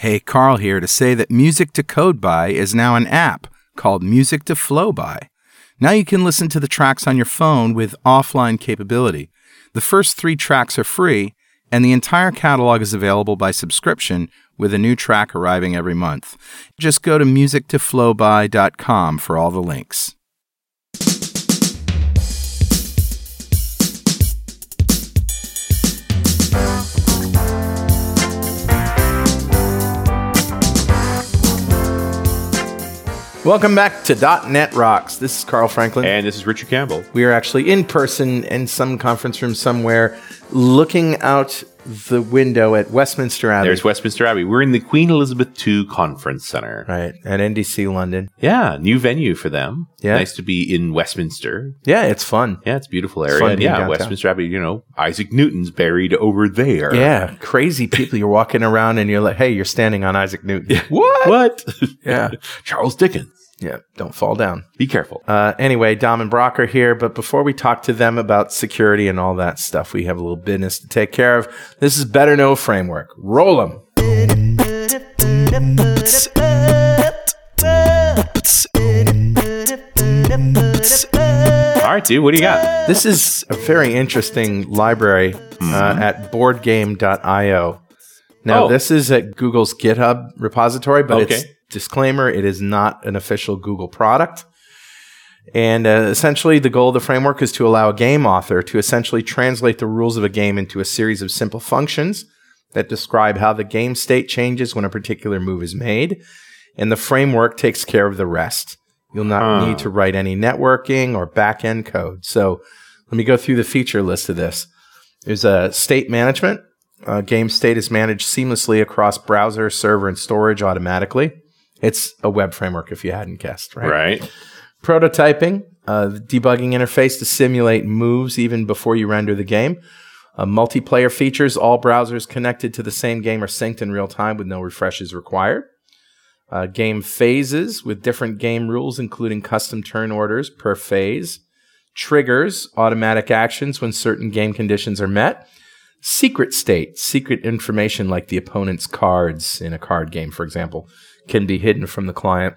Hey, Carl here to say that Music to Code By is now an app called Music to Flow By. Now you can listen to the tracks on your phone with offline capability. The first three tracks are free, and the entire catalog is available by subscription with a new track arriving every month. Just go to musictoflowby.com for all the links. Welcome back to .NET Rocks. This is Carl Franklin. And this is Richard Campbell. We are actually in person in some conference room somewhere looking out the window at Westminster Abbey. There's Westminster Abbey. We're in the Queen Elizabeth II Conference Center. Right, at NDC London. Yeah, new venue for them. Yeah. Nice to be in Westminster. Yeah, it's fun. Yeah, it's a beautiful area. yeah, downtown. Westminster Abbey, you know, Isaac Newton's buried over there. Yeah, crazy people. You're walking around and you're like, hey, you're standing on Isaac Newton. What? What? Yeah. Charles Dickens. Yeah, don't fall down. Be careful. Uh, anyway, Dom and Brock are here, but before we talk to them about security and all that stuff, we have a little business to take care of. This is Better Know Framework. Roll them. All right, dude, what do you got? This is a very interesting library uh, at boardgame.io. Now, Oh. this is at Google's GitHub repository, but it's Okay. Disclaimer, it is not an official Google product. And uh, essentially, the goal of the framework is to allow a game author to essentially translate the rules of a game into a series of simple functions that describe how the game state changes when a particular move is made. And the framework takes care of the rest. You'll not Huh. need to write any networking or back end code. So let me go through the feature list of this. There's a state management. Uh, game state is managed seamlessly across browser, server, and storage automatically. It's a web framework, if you hadn't guessed, right? Right. Prototyping, uh, debugging interface to simulate moves even before you render the game. Uh, multiplayer features, all browsers connected to the same game are synced in real time with no refreshes required. Uh, game phases with different game rules, including custom turn orders per phase. Triggers, automatic actions when certain game conditions are met. Secret state, secret information like the opponent's cards in a card game, for example, can be hidden from the client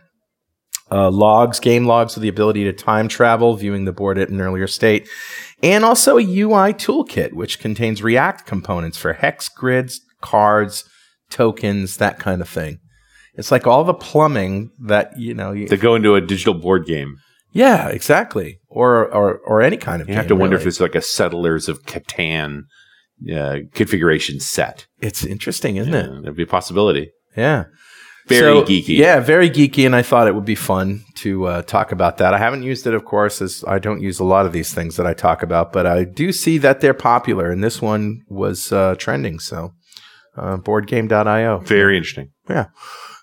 uh, logs, game logs with the ability to time travel, viewing the board at an earlier state, and also a UI toolkit, which contains React components for hex grids, cards, tokens, that kind of thing. It's like all the plumbing that you know. You, To go into a digital board game, yeah, exactly. Or or or any kind of. you have to wonder really. if it's like a Settlers of Catan uh, configuration set. it's interesting, isn't Yeah, it? That'd be a possibility. Yeah. Very So, geeky. Yeah, very geeky, and I thought it would be fun to uh, talk about that. I haven't used it, of course, as I don't use a lot of these things that I talk about, but I do see that they're popular, and this one was uh, trending. So, uh, boardgame.io. Very interesting. Yeah.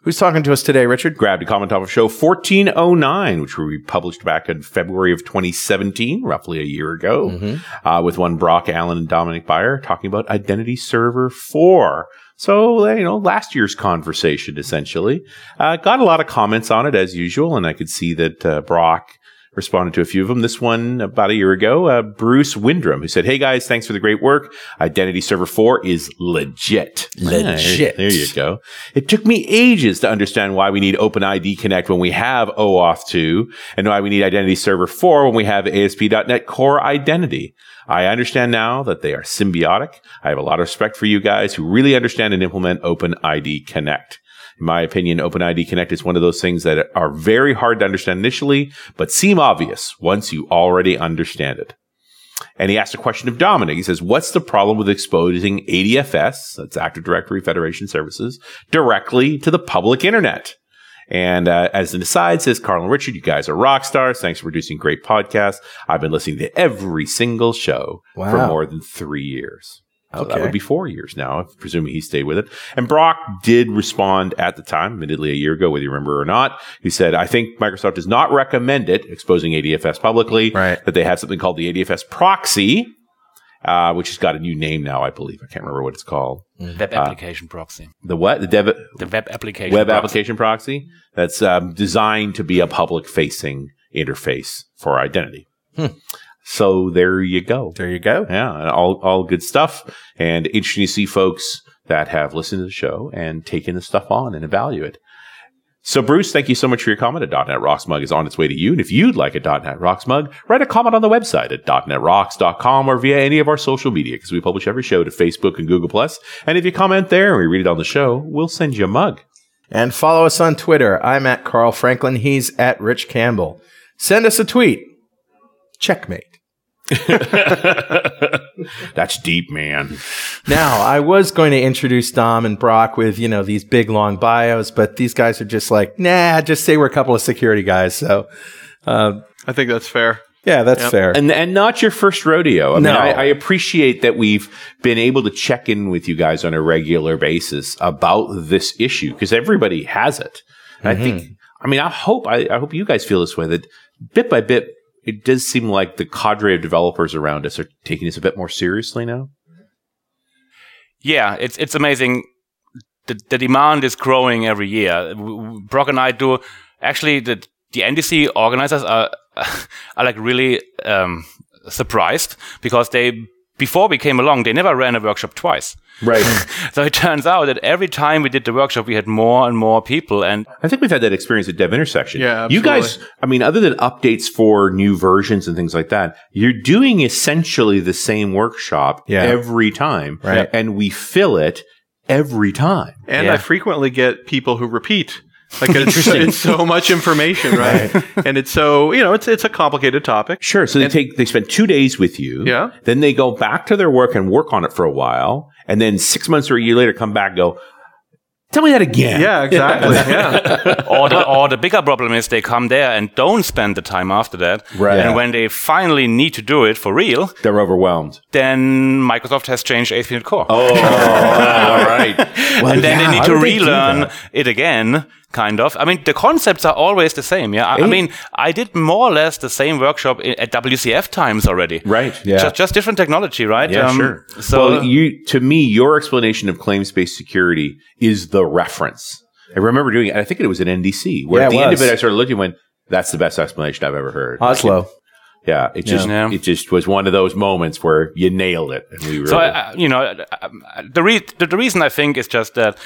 Who's talking to us today, Richard? grabbed a comment off of show 1409, which we published back in February of 2017, roughly a year ago, Mm-hmm. uh, with one Brock Allen and Dominick Baier talking about Identity Server 4. So, uh, you know, last year's conversation essentially. Uh, got a lot of comments on it as usual, and I could see that uh, Brock responded to a few of them. This one about a year ago, uh, Bruce Windrum, who said, Hey guys, thanks for the great work. Identity Server 4 is legit. Legit. there you go. It took me ages to understand why we need OpenID Connect when we have OAuth 2 and why we need Identity Server 4 when we have ASP.NET Core Identity. I understand now that they are symbiotic. I have a lot of respect for you guys who really understand and implement OpenID Connect. In my opinion, OpenID Connect is one of those things that are very hard to understand initially, but seem obvious once you already understand it. And he asked a question of Dominick. He says, What's the problem with exposing ADFS, that's Active Directory Federation Services, directly to the public internet? And uh, as an aside, says Carl and Richard, you guys are rock stars. Thanks for producing great podcasts. I've been listening to every single show for more than three years. So that would be four years now, presuming he stayed with it. And Brock did respond at the time, admittedly a year ago, whether you remember or not. He said, I think Microsoft does not recommend it, exposing ADFS publicly, Right. that they have something called the ADFS proxy, uh, which has got a new name now, I believe. I can't remember what it's called. Web application proxy. The what? The dev- The web application. web proxy. application proxy that's um, designed to be a public facing interface for identity. Hmm. So there you go. There you go. Yeah, all all good stuff, and interesting to see folks that have listened to the show and taken the stuff on and evaluate. So, Bruce, thank you so much for your comment. A .NET Rocks mug is on its way to you. And if you'd like a .NET Rocks mug, write a comment on the website at .NETRocks.com or via any of our social media because we publish every show to Facebook and Google+. And if you comment there and we read it on the show, we'll send you a mug. And follow us on Twitter. I'm at Carl Franklin. He's at Rich Campbell. Send us a tweet. Checkmate. That's deep, man. Now, I was going to introduce Dom and Brock with, you know, these big long bios, but these guys are just like, nah, just say we're a couple of security guys. So, uh, I think that's fair. yeah, that's Yep. fair. And and not your first rodeo. I mean, No. I, I appreciate that we've been able to check in with you guys on a regular basis about this issue because everybody has it. And I think, I mean, I hope I, I hope you guys feel this way that bit by bit, it does seem like the cadre of developers around us are taking this a bit more seriously now. Yeah, it's it's amazing. The, the demand is growing every year. Brock and I do actually the the NDC organizers are are like really um, surprised because they before we came along they never ran a workshop twice. Right. So it turns out that every time we did the workshop we had more and more people and I think we've had that experience at Dev Intersection. Yeah, You guys. I mean, other than updates for new versions and things like that, you're doing essentially the same workshop Yeah. every time. Right. And we fill it every time. And Yeah. I frequently get people who repeat. Like it's, it's so much information, right? and it's so you know it's it's a complicated topic. Sure. So they take, they spend two days with you. Yeah. Then they go back to their work and work on it for a while. And then six months or a year later come back and go, tell me that again. Yeah, exactly. yeah, or the or the bigger problem is they come there and don't spend the time after that. Right. And when they finally need to do it for real, They're overwhelmed. then Microsoft has changed ASP.NET Core. Oh, all right. and then yeah, they need to did they do relearn it again, kind of. I mean, the concepts are always the same. Yeah, I, I mean, I did more or less the same workshop i- at WCF times already. Right. Yeah. Just, just different technology, right? Yeah, Um, sure. So well, you to me, your explanation of claims-based security is the reference. I remember doing it. I think it was at NDC, where Yeah, at the end of it, I started looking and went, "That's the best explanation I've ever heard." Oslo. Yeah, it just Yeah. it just was one of those moments where you nailed it, and we really. So, I, I- you know, the, re- the the reason I think is just that uh,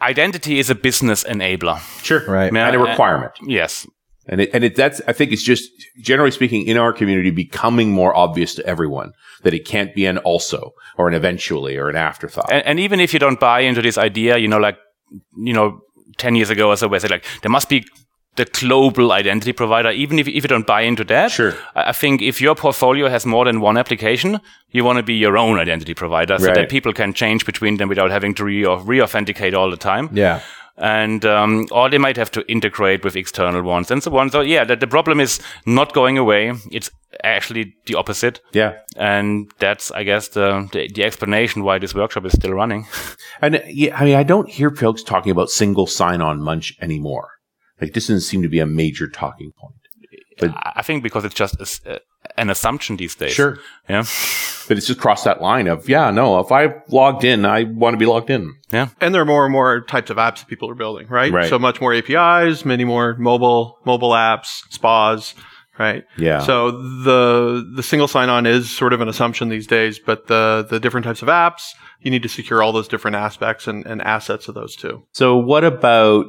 identity is a business enabler. sure, Right. Yeah, and a uh, requirement, Yes. and it and it that's I think it's just generally speaking in our community becoming more obvious to everyone that it can't be an also or an eventually or an afterthought. And, and even if you don't buy into this idea, you know, like, you know, 10 years ago or so, where they like, there must be the global identity provider, even if, if you don't buy into that. Sure. I think if your portfolio has more than one application, you want to be your own identity provider so Right. that people can change between them without having to re- re-authenticate all the time. Yeah. And, um, or they might have to integrate with external ones and so on. So yeah, the, the problem is not going away. It's actually the opposite. yeah, And that's, I guess, the, the, the explanation why this workshop is still running. And yeah, I mean, I don't hear folks talking about single sign-on munch anymore. Like this doesn't seem to be a major talking point. I I think because it's just a s- uh, an assumption these days. Sure. Yeah. But it's just crossed that line of yeah, no. If I logged in, I want to be logged in. Yeah. and there are more and more types of apps that people are building, right? Right. So much more APIs, many more mobile mobile apps, SPAs, right? Yeah. So the the single sign on is sort of an assumption these days, but the the different types of apps, you need to secure all those different aspects and, and assets of those too. So what about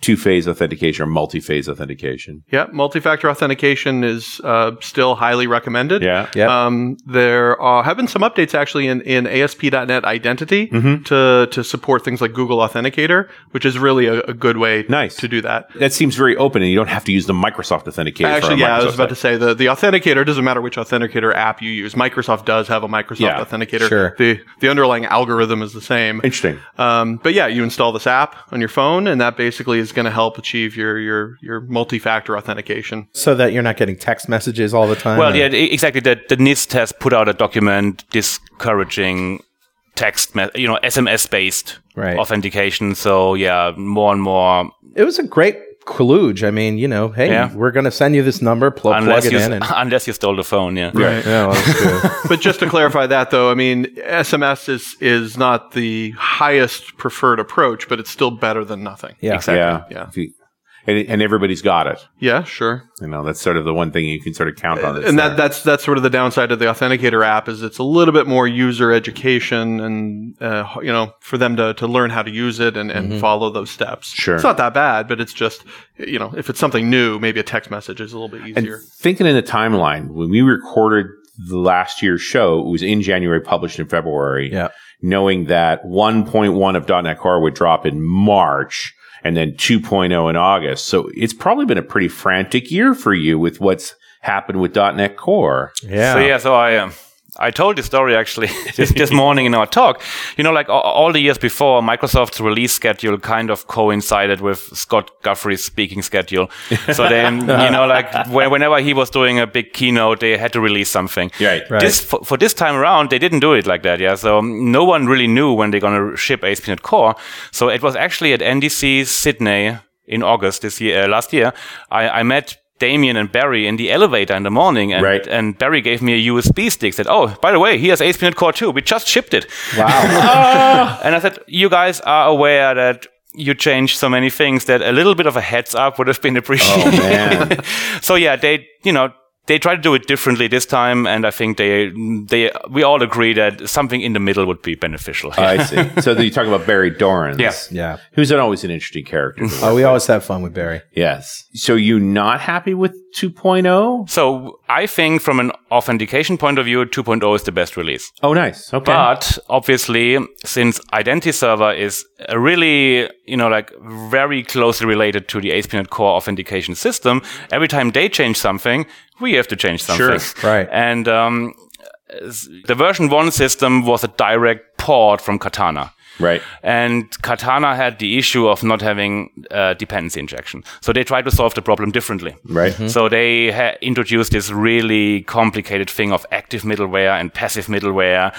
two-phase authentication or multi-phase authentication? Yeah, multi-factor authentication is uh, still highly recommended. Yeah. Yep. Um, there are, have been some updates actually in, in ASP.NET Identity Mm-hmm. to to support things like Google Authenticator, which is really a, a good way Nice. to do that. That seems very open, and you don't have to use the Microsoft authenticator. Actually, yeah, I was about to say the, the authenticator doesn't matter which authenticator app you use. Microsoft does have a Microsoft Yeah, authenticator. sure. The the underlying algorithm is the same. Interesting. Um, but yeah, you install this app on your phone, and that basically is going to help achieve your your your multi-factor authentication. So that you're not getting text messages all the time. Well, or- yeah, exactly. The, the NIST has put out a document discouraging text, me- you know, SMS based Right. authentication. So yeah, more and more, It was a great kludge. I mean, you know, hey, Yeah. we're going to send you this number, pl- plug it in. And, unless you stole the phone. Yeah. Right. yeah, well, but just to clarify that, though, I mean, SMS is is not the highest preferred approach, but it's still better than nothing. Yeah. Exactly. Yeah. Yeah. If you- and, and everybody's got it. Yeah, sure. You know, that's sort of the one thing you can sort of count on. that's and there. that that's that's sort of the downside of the authenticator app is it's a little bit more user education and uh, you know for them to, to learn how to use it and, and follow those steps. Sure. it's not that bad, but it's just you know if it's something new, maybe a text message is a little bit easier. And easier. thinking in the timeline, when we recorded the last year's show, it was in January, published in February. Yeah. Knowing that 1.1 of .NET Core would drop in March and then 2.0 in August. So it's probably been a pretty frantic year for you with what's happened with .NET Core. Yeah. So yeah, so I um, I told this story actually this, this morning in our talk. You know, like all, the years before, Microsoft's release schedule kind of coincided with Scott Guthrie's speaking schedule. So then, you know, like when, whenever he was doing a big keynote, they had to release something. Right. Right. This for, for this time around, they didn't do it like that. Yeah. So um, no one really knew when they're gonna ship ASP.NET Core. So it was actually at NDC Sydney in August this year, uh, last year. I, I met Damian and Barry in the elevator in the morning, and Right. and Barry gave me a USB stick. Said, "Oh, by the way, here's ASP.NET Core 2. We just shipped it." Wow. And I said, "You guys are aware that." You changed so many things that a little bit of a heads up would have been appreciated. Oh, man. so yeah, they, you know, they tried to do it differently this time, and I think they, they, we all agree that something in the middle would be beneficial. I see. So you talk about Barry Dorrans. Yeah. yeah. Who's an, always an interesting character. Oh, we always have fun with Barry. yes. So you not happy with oh? 2.0? So I think from an authentication point of view, 2.0 is the best release. Oh, nice. Okay. But obviously, since Identity Server is a really, you know, like very closely related to the ASP.NET Core authentication system, every time they change something, we have to change something. Sure, right. And um, the version one system was a direct port from Katana. Right. And Katana had the issue of not having uh, dependency injection. So they tried to solve the problem differently. Right. So they ha- introduced this really complicated thing of active middleware and passive middleware.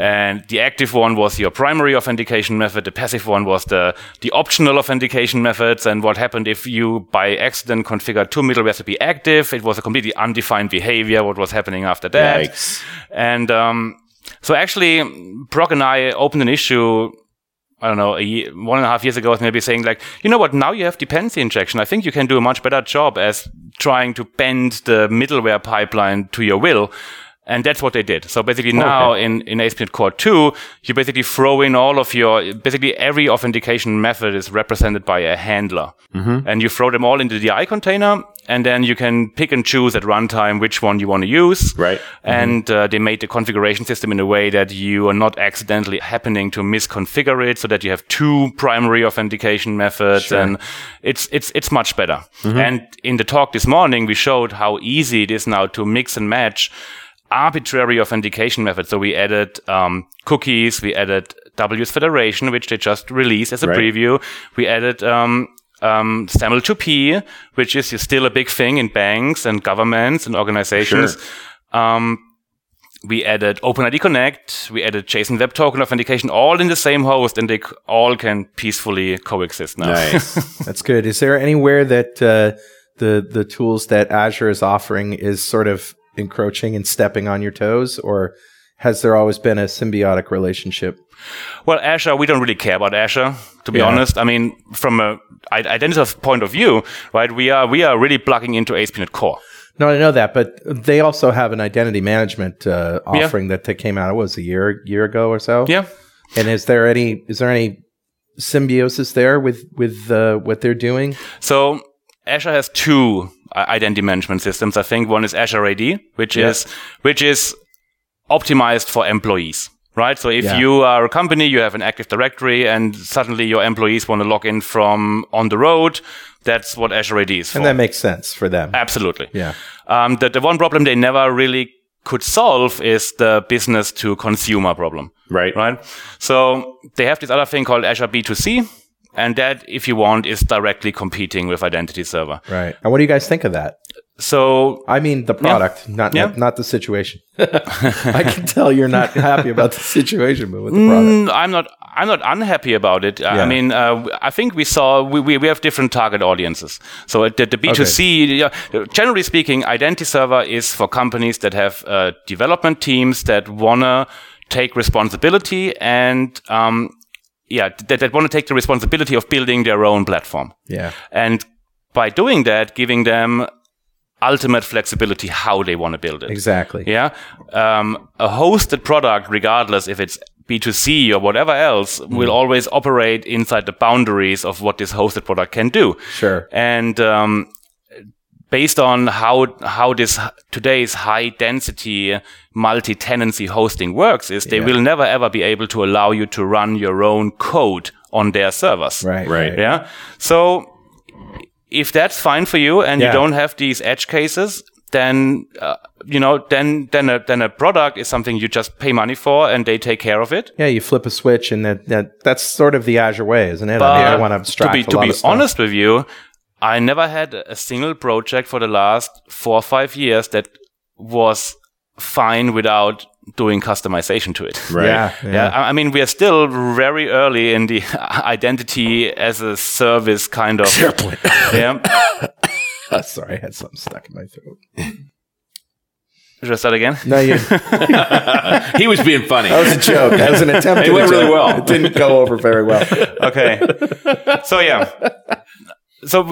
And the active one was your primary authentication method. The passive one was the, the optional authentication methods. And what happened if you by accident configured two middlewares to be active? It was a completely undefined behavior. What was happening after that? Yikes. And um, so actually, Brock and I opened an issue. I don't know, a year, one and a half years ago, was maybe saying like, you know what? Now you have dependency injection. I think you can do a much better job as trying to bend the middleware pipeline to your will. And that's what they did. So basically now in, in ASP.NET Core 2, you basically throw in all of your, basically every authentication method is represented by a handler. And you throw them all into the I container and then you can pick and choose at runtime which one you want to use. Right. And uh, they made the configuration system in a way that you are not accidentally happening to misconfigure it so that you have two primary authentication methods and it's, it's, it's much better. And in the talk this morning, we showed how easy it is now to mix and match arbitrary authentication method. So we added um, cookies, we added WS Federation, which they just released as a Right. preview. We added um, um, SAML2P, which is still a big thing in banks and governments and organizations. Um, we added OpenID Connect, we added JSON Web Token authentication, all in the same host, and they c- all can peacefully coexist now. Nice. That's good. Is there anywhere that uh, the the tools that Azure is offering is sort of encroaching and stepping on your toes, or has there always been a symbiotic relationship? Well, Azure, we don't really care about Azure, to be Yeah. honest. I mean, from a identity point of view, right? We are we are really plugging into ASP.NET Core. No, I know that, but they also have an identity management uh, offering that they came out. It was a year year ago or so. Yeah. And is there any is there any symbiosis there with with uh, what they're doing? So Azure has two uh, identity management systems. I think one is Azure AD, which Yeah. is which is optimized for employees. Right. So if Yeah. you are a company, you have an Active Directory and suddenly your employees want to log in from on the road. That's what Azure AD is for. And that makes sense for them. Absolutely. Yeah. Um, the, the one problem they never really could solve is the business to consumer problem. right. Right. So they have this other thing called Azure B2C. And that, if you want, is directly competing with Identity Server. Right. And what do you guys think of that? So I mean, the product, not, Yeah. not not the situation. I can tell you're not happy about the situation, but with the product. Mm, I'm not. I'm not unhappy about it. I mean, uh, I think we saw we, we, we have different target audiences. So the, the B2C, yeah, generally speaking, Identity Server is for companies that have uh, development teams that wanna take responsibility and um, yeah, that, that want to take the responsibility of building their own platform. Yeah. And by doing that, giving them ultimate flexibility how they want to build it. Exactly. Yeah. Um, a hosted product, regardless if it's B2C or whatever else, will always operate inside the boundaries of what this hosted product can do. Sure. And um, based on how how this today's high density multi tenancy hosting works, is they Yeah. will never ever be able to allow you to run your own code on their servers. Right. Right. Yeah. So if that's fine for you and Yeah. you don't have these edge cases, then uh, you know, then then a then a product is something you just pay money for and they take care of it. Yeah, you flip a switch, and that, that that's sort of the Azure way, isn't it? I mean, I want to abstract to be a to lot be of stuff. honest with you, I never had a single project for the last four or five years that was fine without doing customization to it. Right. Yeah, yeah. Yeah, I I mean, we are still very early in the identity as a service kind of. yeah. Uh, sorry, I had something stuck in my throat. Should I start again? No, you. he was being funny. That was a joke. That was an attempt. It went really well. It didn't go over very well. okay. So yeah. So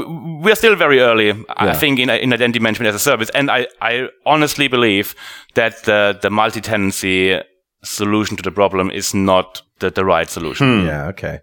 we're still very early, I think, in, in identity management as a service, and I, I honestly believe that the the multi-tenancy solution to the problem is not the, the right solution. Hmm. Yeah. Okay.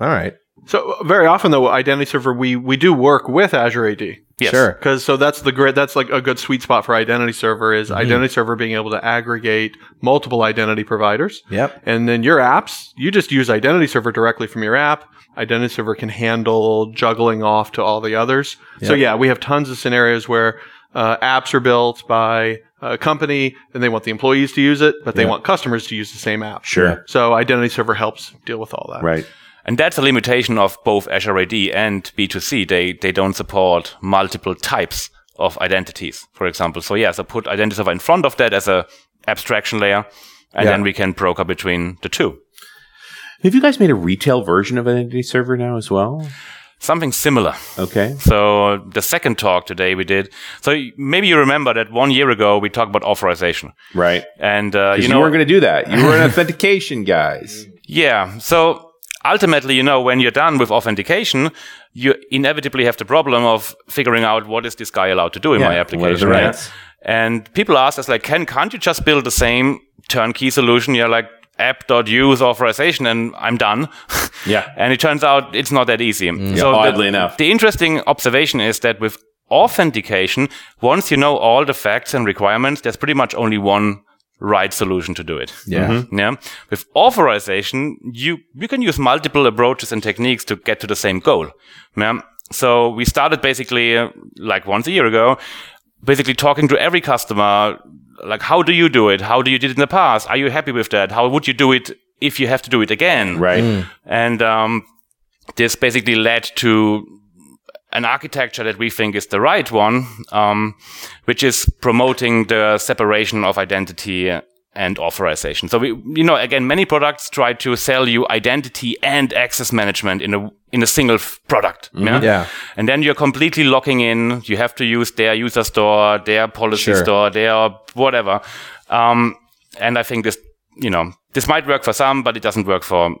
All right. So very often though, Identity Server we we do work with Azure AD. Yes. Sure. Because so that's the great that's like a good sweet spot for Identity Server is Identity Server being able to aggregate multiple identity providers. Yep. And then your apps, you just use Identity Server directly from your app. Identity Server can handle juggling off to all the others. So yeah, we have tons of scenarios where uh, apps are built by a company and they want the employees to use it, but they Yep. want customers to use the same app. Sure. So Identity Server helps deal with all that. Right. And that's a limitation of both Azure AD and B2C. They they don't support multiple types of identities, for example. So yeah, so put identity server in front of that as a abstraction layer, and Yeah. then we can broker between the two. Have you guys made a retail version of Identity Server now as well? Something similar. Okay. So the second talk today we did. So maybe you remember that one year ago we talked about authorization, Right. and uh, You, you know, weren't going to do that. You were an authentication guys. yeah. So ultimately, you know, when you're done with authentication, you inevitably have the problem of figuring out what is this guy allowed to do in Yeah, my application. right? rights? And people ask us like, can can't you just build the same turnkey solution? You're like app.use authorization and I'm done. Yeah. and it turns out it's not that easy. Mm. Yeah, oddly the, enough. The interesting observation is that with authentication, once you know all the facts and requirements, there's pretty much only one right solution to do it. Yeah. Mm-hmm. Yeah. With authorization, you you can use multiple approaches and techniques to get to the same goal. Yeah. So we started basically uh, like once a year ago, basically talking to every customer, like how do you do it? How do you did it in the past? Are you happy with that? How would you do it if you have to do it again? Right. And um, this basically led to an architecture that we think is the right one, um, which is promoting the separation of identity and authorization. So we, you know, again, many products try to sell you identity and access management in a in a single f- product. Yeah? Yeah. And then you're completely locking in. You have to use their user store, their policy Sure. store, their whatever. Um, and I think this, you know, this might work for some, but it doesn't work for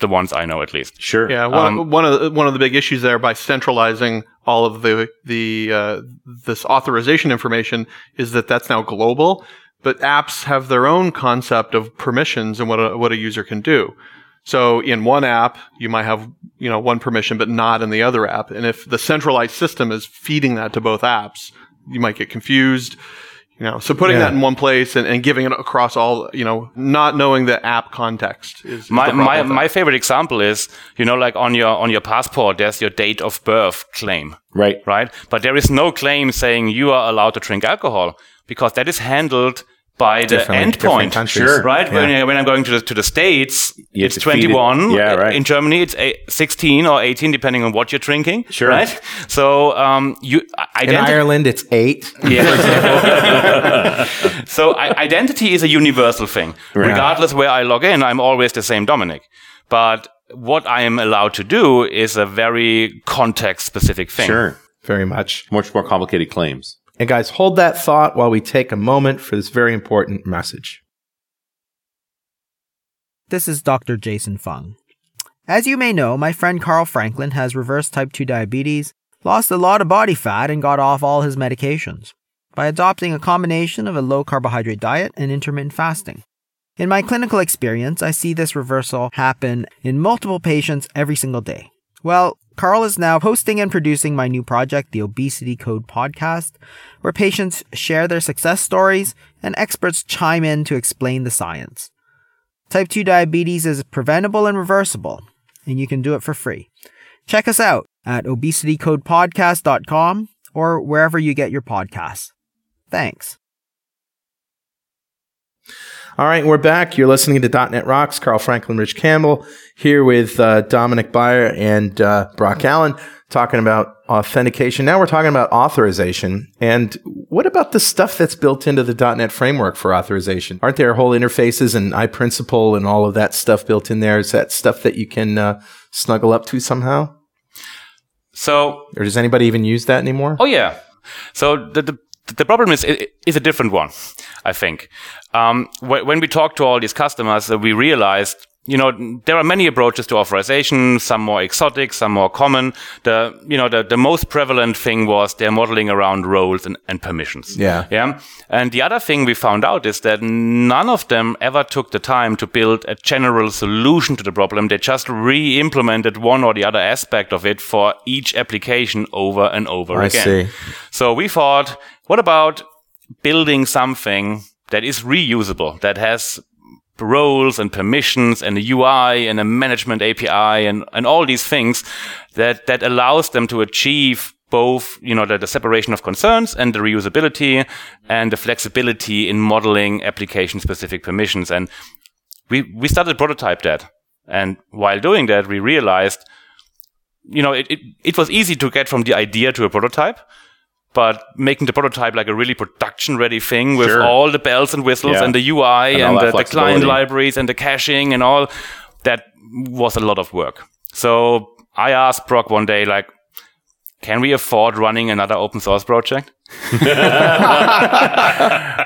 the ones I know at least. Sure. Yeah, one, Um, of, one of the, one of the big issues there by centralizing all of the the uh, this authorization information is that that's now global, but apps have their own concept of permissions and what a, what a user can do. So in one app, you might have you know one permission, but not in the other app. And if the centralized system is feeding that to both apps, you might get confused. You know, so putting Yeah. that in one place and, and giving it across all, you know, not knowing the app context is, is My my my favorite example is you know like on your on your passport there's your date of birth claim Right. right but there is no claim saying you are allowed to drink alcohol because that is handled by the Differently- different endpoint countries. Sure. right when, Yeah. I- when I'm going to the, to the states You it's to feed it- 21 Yeah, uh, right. in Germany it's a, 16 or 18 depending on what you're drinking Sure. right so um you In Ireland, it's eight. yeah. so I, identity is a universal thing. Regardless where I log in, I'm always the same Dominick. But what I am allowed to do is a very context specific thing. Sure. Very much. Much more complicated claims. And guys, hold that thought while we take a moment for this very important message. This is Dr. Jason Fung. As you may know, my friend Carl Franklin has reverse type 2 diabetes, lost a lot of body fat, and got off all his medications by adopting a combination of a low carbohydrate diet and intermittent fasting. In my clinical experience, I see this reversal happen in multiple patients every single day. Well, Carl is now hosting and producing my new project, the Obesity Code podcast, where patients share their success stories and experts chime in to explain the science. Type 2 diabetes is preventable and reversible, and you can do it for free. Check us out at obesitycodepodcast.com or wherever you get your podcasts. Thanks. All right, we're back. You're listening to .NET Rocks. Carl Franklin, Rich Campbell, here with uh, Dominick Baier and uh, Brock Allen, talking about authentication. Now we're talking about authorization. And what about the stuff that's built into the .NET framework for authorization? Aren't there whole interfaces and iPrincipal and all of that stuff built in there? Is that stuff that you can uh, snuggle up to somehow? So, or does anybody even use that anymore? Oh yeah. So the the, the problem is is a different one, I think. Um, when we talked to all these customers, uh, we realized you know, there are many approaches to authorization, some more exotic, some more common. The, you know, the, the most prevalent thing was they're modeling around roles and, and permissions. Yeah. Yeah. And the other thing we found out is that none of them ever took the time to build a general solution to the problem. They just re-implemented one or the other aspect of it for each application over and over I again. see. So we thought, what about building something that is reusable, that has roles and permissions and a UI and a management API and, and all these things that, that allows them to achieve both, you know, the, the separation of concerns and the reusability and the flexibility in modeling application specific permissions. And we, we started to prototype that. And while doing that, we realized, you know, it, it, it was easy to get from the idea to a prototype but making the prototype like a really production ready thing with Sure. all the bells and whistles Yeah. and the UI And and, the, the client libraries and the caching and all that was a lot of work. So I asked Brock one day, like, can we afford running another open source project?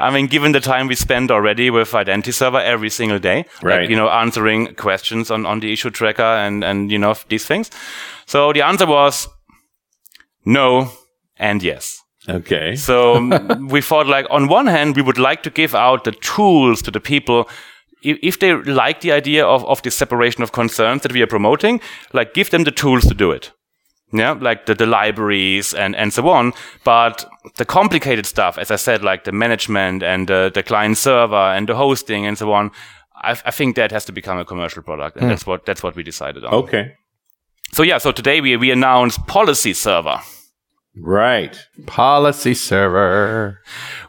I mean, given the time we spend already with Identity Server every single day, Right. like, you know, answering questions on, on the issue tracker and, and, you know, these things. So the answer was no and yes. Okay. So um, we thought like on one hand, we would like to give out the tools to the people. If they like the idea of, of this separation of concerns that we are promoting, like give them the tools to do it. Yeah, like the, the libraries and, and so on. But the complicated stuff, as I said, like the management and the, the client server and the hosting and so on, I, I think that has to become a commercial product. And that's what, that's what we decided on. Okay. So yeah, so today we, we announced policy server. Right. Policy server.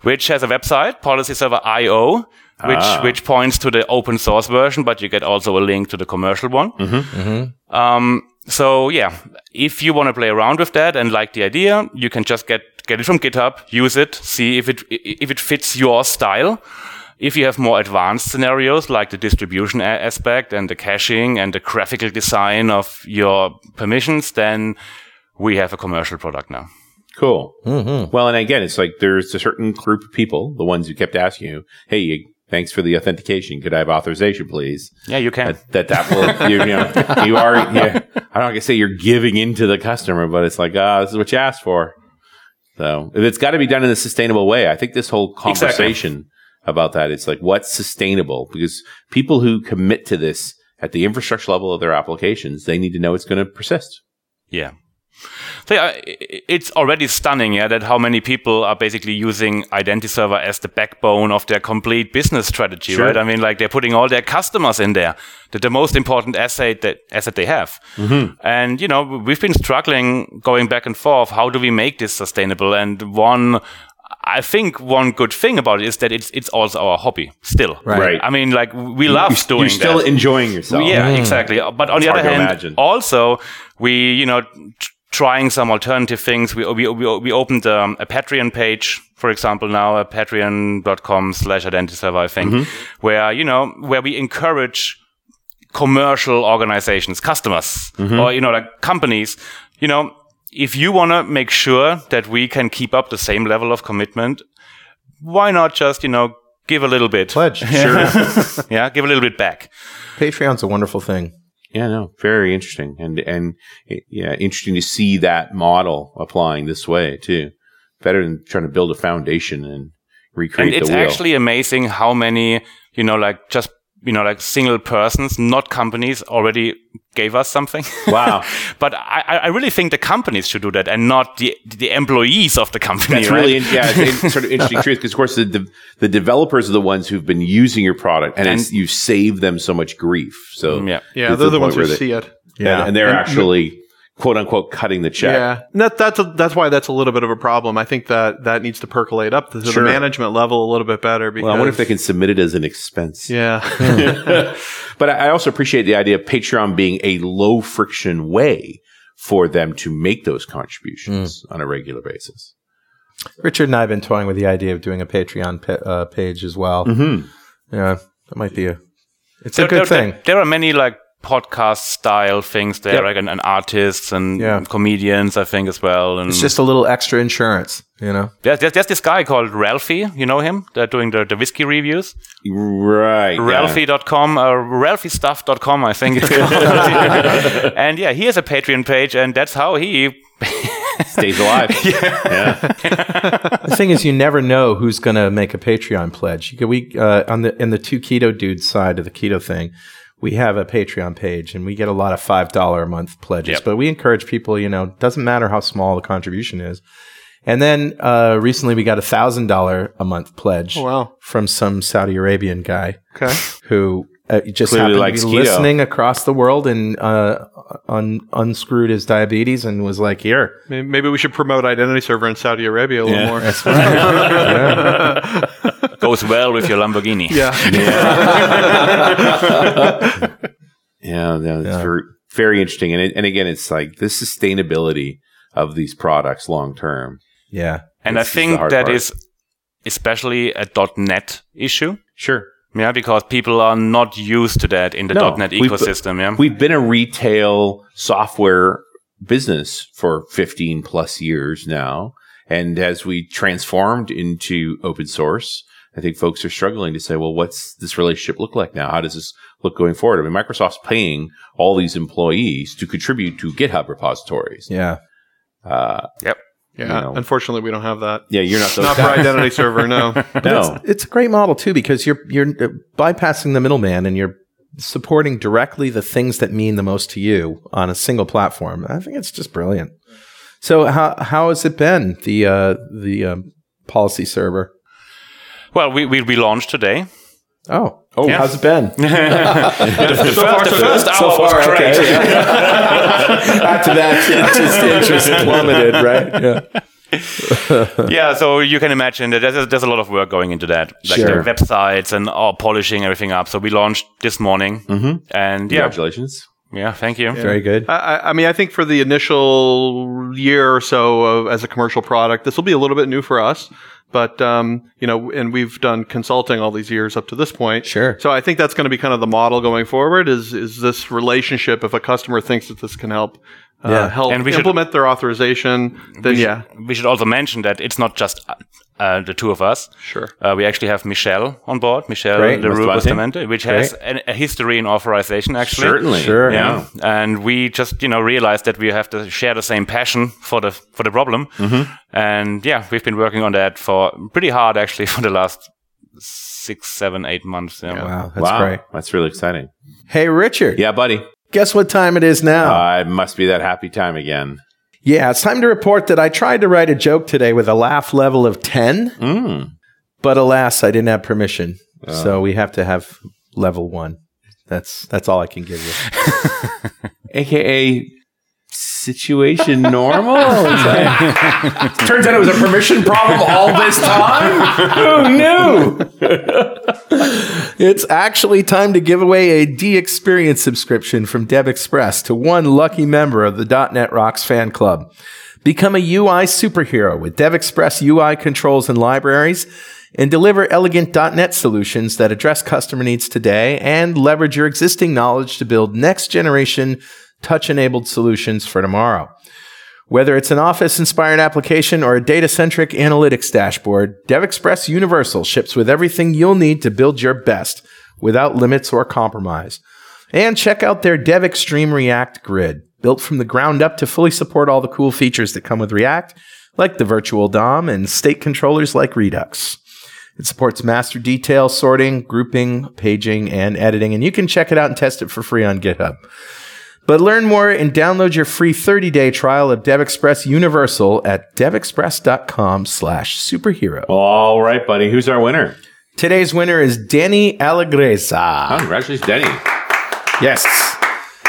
which has a website, policyserver.io, which Ah. which points to the open source version, but you get also a link to the commercial one. Mm-hmm. Um, so yeah, if you want to play around with that and like the idea, you can just get get it from GitHub, use it, see if it if it fits your style. If you have more advanced scenarios like the distribution a- aspect and the caching and the graphical design of your permissions, then we have a commercial product now. Cool. Well, and again, it's like there's a certain group of people, the ones who kept asking you, "Hey, thanks for the authentication. Could I have authorization, please?" Yeah, you can. That that, that will you, you know you are. Yeah, I don't want to say you're giving into the customer, but it's like, ah, this is what you asked for. So if it's got to be done in a sustainable way. I think this whole conversation about that, it's like what's sustainable because people who commit to this at the infrastructure level of their applications, they need to know it's going to persist. Yeah. So yeah, i- i- it's already stunning, yeah, that how many people are basically using Identity Server as the backbone of their complete business strategy, Sure. right? I mean, like they're putting all their customers in there, the, the most important asset that asset they have. Mm-hmm. And you know, we've been struggling going back and forth. How do we make this sustainable? And one, I think one good thing about it is that it's it's also our hobby still. Right. Right. I mean, like we love You're- doing You're still that. enjoying yourself. Yeah, mm. exactly. But on the other hand, imagine. also we, you know, tr- trying some alternative things. We we we, we opened um, a Patreon page, for example, now a patreon.com slash identity server, I think, Mm-hmm. where you know where we encourage commercial organizations, customers, Mm-hmm. or you know, like companies, you know. If you want to make sure that we can keep up the same level of commitment, why not just, you know, give a little bit? Pledge. Sure. yeah, give a little bit back. Patreon's a wonderful thing. Yeah, no, very interesting, and and yeah, interesting to see that model applying this way too. Better than trying to build a foundation and recreate and it's the wheel. actually amazing how many you know like just you know like single persons not companies already gave us something Wow. but I, I really think the companies should do that and not the the employees of the company That's right? really yeah, it's sort of interesting truth because of course the de- the developers are the ones who've been using your product and, And- it's, you save them so much grief. So mm, yeah Yeah, they're to the ones who they- see it. and, and they're And- actually quote unquote cutting the check. Yeah, and that, that's a, that's why that's a little bit of a problem. I think that that needs to percolate up to Sure. the management level a little bit better. Because Well, I wonder if they can submit it as an expense. Yeah, but I I also appreciate the idea of Patreon being a low friction way for them to make those contributions Hmm. on a regular basis. Richard and I have been toying with the idea of doing a Patreon pa- uh, page as well. Mm-hmm. Yeah, that might be a. It's there, a good there- thing. there, there are many like podcast style things there Yep. like and, and artists and Yeah. comedians i think as well and It's just a little extra insurance, you know. there's, there's, there's this guy called ralfy you know him they're doing the, the whiskey reviews Right. yeah. Ralfy.com or ralphiestuff.com, I think it's called. and yeah, he has a Patreon page, and that's how he. Stays alive. yeah. the thing is, you never know who's going to make a Patreon pledge. We uh, on the in the two keto dudes side of the keto thing, we have a Patreon page, and we get a lot of five dollar a month pledges. Yep. But we encourage people, you know, doesn't matter how small the contribution is. And then uh, recently, we got a thousand dollar a month pledge Oh, wow. from some Saudi Arabian guy Okay. who uh, just Clearly happened to be keto. listening across the world and uh, un- unscrewed his diabetes and was like, "Here, Maybe we should promote Identity Server in Saudi Arabia a little more. Yeah. more. Goes well with your Lamborghini. yeah. Yeah, no, it's Yeah. Very, very interesting. And it, and again, it's like the sustainability of these products long term. yeah." And I think hard that part. is especially a .NET issue. Sure. Yeah, because people are not used to that in the No, .NET we've- ecosystem. Yeah. We've been a retail software business for 15 plus years now. And as we transformed into open source, I think folks are struggling to say, well, what's this relationship look like now? How does this look going forward? I mean, Microsoft's paying all these employees to contribute to GitHub repositories. Yeah. Uh, yep. Yeah. You know. Unfortunately, we don't have that. yeah, you're not those Not for. Identity Server, no. no. It's a great model too because you're you're uh, bypassing the middleman and you're supporting directly the things that mean the most to you on a single platform. I think it's just brilliant. So how how has it been the uh, the um, policy server? Well, we, we, we launched today. Oh, oh, Yeah. how's it been? the, the first, the first hour was great. After that, it just interest plummeted, right? Yeah. yeah, so you can imagine that there's, there's a lot of work going into that, like Sure. the websites and all polishing everything up. So we launched this morning, Mhm. and yeah, Congratulations. yeah, thank you. Very good. I, I- I mean, I think for the initial year or so of, as a commercial product, this will be a little bit new for us. But um, you know, and we've done consulting all these years up to this point. Sure. So I think that's going to be kind of the model going forward. Is is this relationship? If a customer thinks that this can help, uh, Yeah. help And we should- implement their authorization, then we should, yeah, we should also mention that it's not just uh, the two of us. sure. Uh, we actually have Michele on board, Michele Great. Leroux Bustamante. Bustamante, which has an, a history in authorization, actually. Certainly. Sure. Yeah. and we just you know realized that we have to share the same passion for the for the problem, and yeah, we've been working on that for pretty hard actually for the last six, seven, eight months. Yeah. Wow, that's wow. great. That's really exciting. Hey, Richard. Yeah, buddy. Guess what time it is now? Uh, it must be that happy time again. Yeah, it's time to report that I tried to write a joke today with a laugh level of 10, Mm. but alas, I didn't have permission. So we have to have level 1. That's that's all I can give you. AKA situation normal. Is Turns out it was a permission problem all this time. Who knew? It's actually time to give away a DXperience subscription from DevExpress to one lucky member of the .NET Rocks fan club. Become a UI superhero with DevExpress UI controls and libraries and deliver elegant .NET solutions that address customer needs today and leverage your existing knowledge to build next generation touch enabled solutions for tomorrow. Whether it's an Office inspired application or a data centric analytics dashboard, DevExpress Universal ships with everything you'll need to build your best without limits or compromise. And check out their DevExtreme React grid, built from the ground up to fully support all the cool features that come with React, like the virtual DOM and state controllers like Redux. It supports master detail, sorting, grouping, paging, and editing, and you can check it out and test it for free on GitHub. But learn more and download your free 30-day trial of DevExpress Universal at devexpress.com slash superhero. All right, buddy. Who's our winner? Today's winner is Danny Allegreza. Oh, congratulations, Danny. Yes.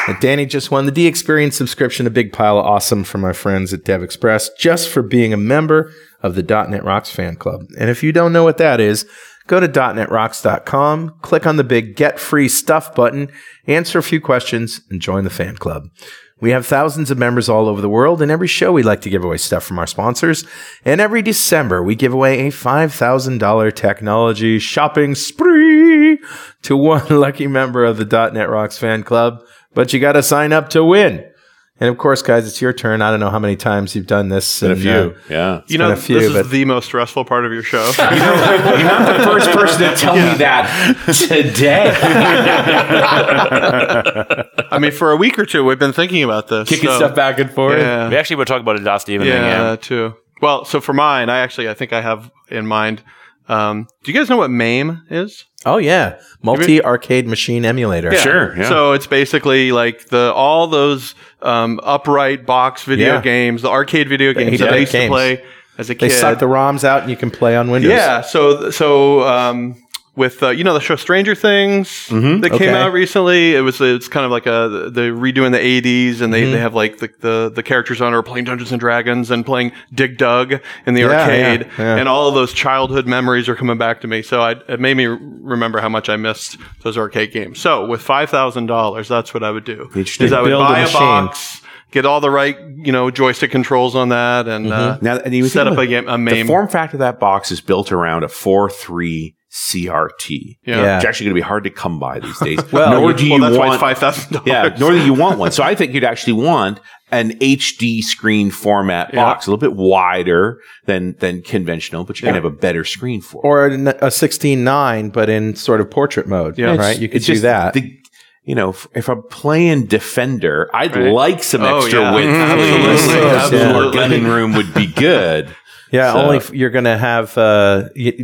And Danny just won the DXperience subscription, a big pile of awesome from my friends at DevExpress, just for being a member of the .NET Rocks fan club. And if you don't know what that is, go to .NETRocks.com, click on the big Get Free Stuff button, answer a few questions, and join the fan club. We have thousands of members all over the world, and every show we like to give away stuff from our sponsors. And every December, we give away a $5,000 technology shopping spree to one lucky member of the .NET Rocks fan club. But you got to sign up to win. And of course, guys, it's your turn. I don't know how many times you've done this. Been a few. uh, yeah. You know, a few, this is the most stressful part of your show. You're not the first person to tell me that today. I mean, for a week or two, we've been thinking about this. Kicking so- stuff back and forth. Yeah. We actually were talking about it last evening. yeah, Yeah. too. Well, so for mine, I actually, I think I have in mind. Um, do you guys know what MAME is? Oh yeah, multi arcade machine emulator. Sure. Yeah. So it's basically like the all those um, upright box video Yeah. games, the arcade video games that I used games. to play as a kid. They kid. suck the ROMs out and you can play on Windows. Yeah. So so um, with uh, you know the show Stranger Things that Okay. came out recently, it was it's kind of like a the redoing the '80s, and they, Mm-hmm. they have like the, the the characters on are playing Dungeons and Dragons and playing Dig Dug in the Yeah, arcade, yeah, yeah. and all of those childhood memories are coming back to me. So I, it made me remember how much I missed those arcade games. So with five thousand dollars, that's what I would do. Is I would Build a buy a, box. Get all the right, you know, joystick controls on that, and uh, now, and you set up a game, a The form factor of that box is built around a 4.3 CRT. Yeah. Yeah. It's actually going to be hard to come by these days. Well, nor do you well, that's why want it's five thousand dollars. Yeah, nor do you want one. So I think you'd actually want an HD screen format Yeah. box, a little bit wider than than conventional, but you're gonna have a better screen for. it. Or a sixteen nine, but in sort of portrait mode. Yeah. right. You could do that. the- you know, if, if I'm playing Defender, I'd Right. like some Oh, extra yeah. width. Absolutely. please. Yeah. Absolutely. Gunning room would be good. yeah. so- Only if you're going to have uh, y-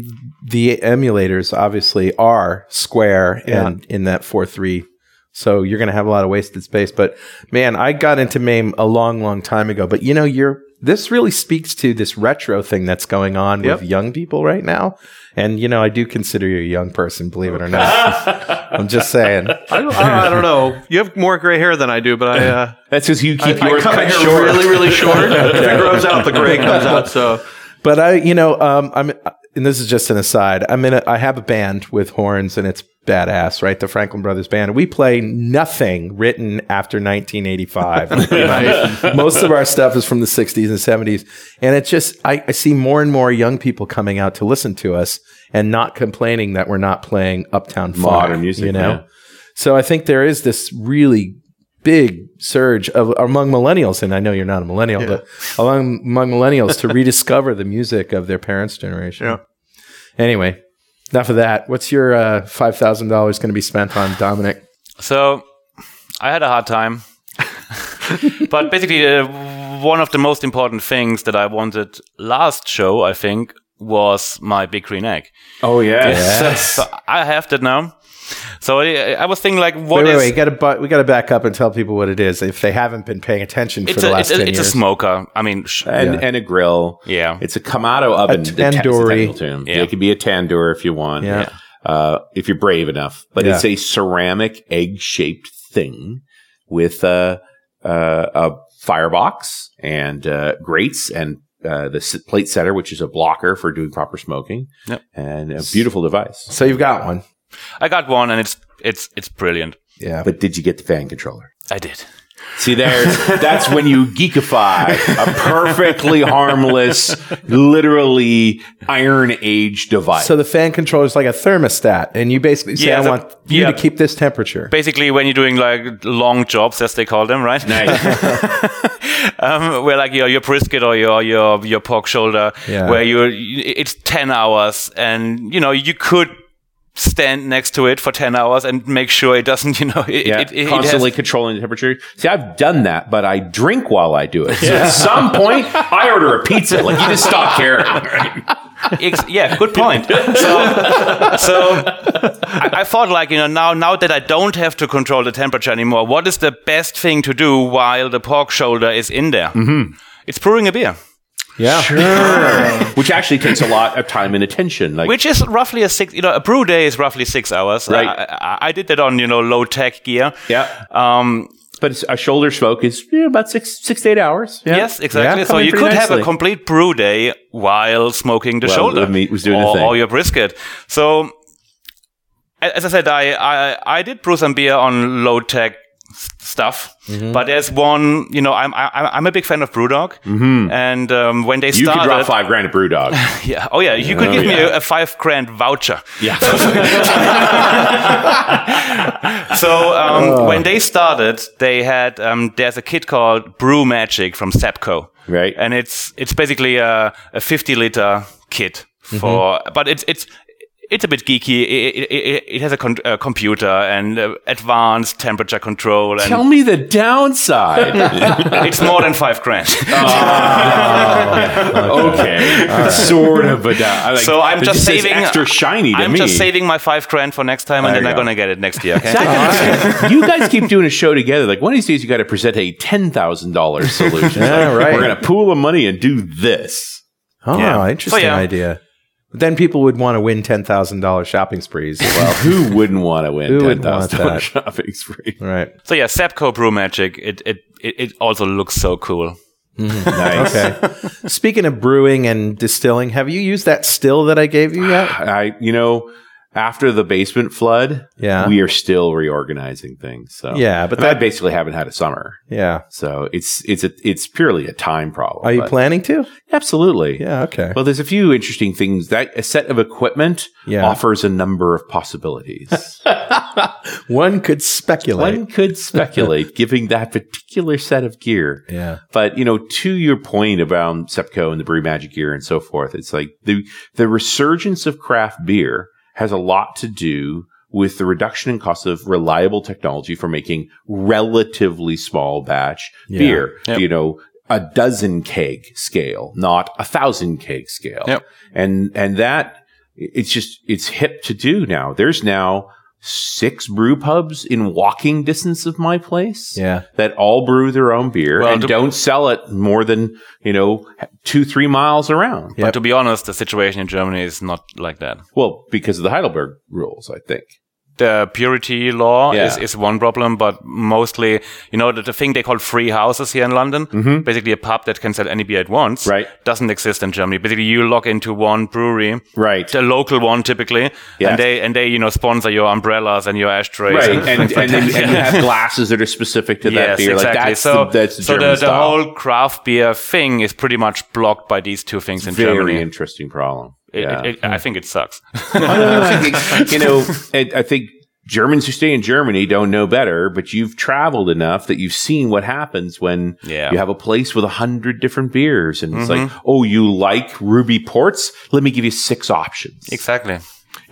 the emulators. Obviously, are square and in that four three. So you're going to have a lot of wasted space. But man, I got into MAME a long, long time ago. But you know, you're this really speaks to this retro thing that's going on Yep. with young people right now. And you know, I do consider you a young person, believe it or not. I'm just saying. I don't, I don't know. You have more gray hair than I do, but I uh, That's because you keep I, I yours cut cut hair short. really, really short. If it grows out, the gray comes out. So But I, you know, um, I'm, and this is just an aside. I'm in a, I have a band with horns, and it's badass, right? The Franklin Brothers Band. We play nothing written after 1985. Most of our stuff is from the 60s and 70s, and it's just I, I see more and more young people coming out to listen to us and not complaining that we're not playing Uptown Funk, Modern music, you know. yeah. So I think there is this really big surge of among millennials, and I know you're not a millennial, but among, among millennials to rediscover the music of their parents' generation. Yeah. Anyway, enough of that. What's your uh, five thousand dollars going to be spent on, Dominick? So I had a hard time. but basically, uh, one of the most important things that I wanted last show, I think, was my big green egg. Oh yeah. So, so I have that now. So I, I was thinking, like, Wait, what wait, is- wait. Got to bu- we got to back up and tell people what it is if they haven't been paying attention for It's the a, last it's, a, ten it's a smoker. I mean, sh- and, Yeah. and a grill. yeah. It's a Kamado oven. the te- it's the tandoori. technical. Yeah. It could be a tandoor if you want. Yeah. Uh, if you're brave enough. But Yeah. it's a ceramic egg shaped thing with a, uh, a firebox and uh, grates and uh, the s- plate setter, which is a blocker for doing proper smoking. Yep. And a beautiful device. So you've got one. I got one, and it's it's it's brilliant. Yeah. But did you get the fan controller? I did. See, there's that's when you geekify a perfectly harmless, literally iron age device. so the fan controller is like a thermostat, and you basically say, Yeah, "I the- want you yeah. to keep this temperature." Basically, when you're doing like long jobs, as they call them, right? Nice. um, where like your your brisket or your your your pork shoulder, Yeah. where you it's ten hours, and you know you could stand next to it for 10 hours and make sure it doesn't, you know, it, Yeah, it, it, it constantly has, controlling the temperature. See, I've done that, but I drink while I do it. So at some point, I order a pizza. Like you just stop caring. right? yeah, good point. So, so I, I thought like, you know, now, now that I don't have to control the temperature anymore, what is the best thing to do while the pork shoulder is in there? Mm-hmm. It's brewing a beer. Yeah. sure. Which actually takes a lot of time and attention. Like Which is roughly a six, you know, a brew day is roughly six hours. Right. I, I, I did that on, you know, low tech gear. yeah, Um, but a shoulder smoke is you know, about six six to eight hours. Yeah. Yes, exactly. Yeah, so you pretty could have a complete brew day while smoking the While shoulder. the meat was doing the or, thing. or your brisket. So, as I said, I, I, I did brew some beer on low tech stuff, Mm-hmm. but there's one, you know, I'm, I, I'm a big fan of Brewdog. And um, when they Mm-hmm. You started. could drop five grand at BrewDog. Yeah. Oh, yeah. You could give me a, a five grand voucher. yeah. So um, Oh. when they started, they had um, there's a kit called Brew Magic from Sabco, Right. And it's it's basically a, a 50 liter kit Mm-hmm. for, but it's it's it's a bit geeky. It, it, it, it has a, con- a computer and uh, advanced temperature control, and Tell me the downside. it's more than five grand. okay. Sort of a down. Like, so I'm it just says saving extra shiny to I'm me. just saving my five grand for next time, and There then you I'm go. gonna get it next year. Okay. you guys keep doing a show together. Like one of these days, you got to present a ten thousand dollars solution. Yeah, Like, right. We're gonna pool of money and do this. Oh, Yeah. interesting So, yeah. idea. But then people would want to win ten thousand dollars shopping sprees as well. Who wouldn't want to win Who ten wouldn't want thousand dollars shopping spree? right. So yeah, Sabco Brew Magic. It it it, it also looks so cool. Mm-hmm. Nice. Okay. Speaking of brewing and distilling, have you used that still that I gave you yet? I, you know, after the basement flood, Yeah. we are still reorganizing things. So Yeah, but And I that- basically haven't had a summer. Yeah. So it's it's a it's purely a time problem. Are you planning to? Absolutely. Yeah. Okay. Well, there's a few interesting things. That a set of equipment Yeah. offers a number of possibilities. One could speculate. One could speculate, giving that particular set of gear. Yeah. But you know, to your point about Sabco and the Brew Magic gear and so forth, it's like the the resurgence of craft beer has a lot to do with the reduction in cost of reliable technology for making relatively small batch Yeah. beer. Yep. You know, a dozen keg scale, not a thousand keg scale. Yep. And and that it's just it's hip to do now. There's now six brew pubs in walking distance of my place Yeah. that all brew their own beer Well, and the- don't sell it more than you know two three miles around. Yep. But to be honest, the situation in Germany is not like that. Well, because of the Heidelberg rules, I think. The purity law Yeah. is, is one problem, but mostly, you know, the, the thing they call free houses here in London, basically a pub that can sell any beer at once, Mm-hmm. Right. doesn't exist in Germany. Basically, you log into one brewery, Right. the local one typically, and they and they you know sponsor your umbrellas and your ashtrays, Right, and, and and, then, and you have glasses that are specific to that yes, beer. exactly. Like that's so the, that's the so German the, the whole craft beer thing is pretty much blocked by these two things in very Germany. Very interesting problem. It- yeah. it- it- I think it sucks. I think, you know, I, I think Germans who stay in Germany don't know better, but you've traveled enough that you've seen what happens when Yeah. you have a place with a hundred different beers, and it's Mm-hmm. like, oh, you like Ruby Ports? Let me give you six options. exactly.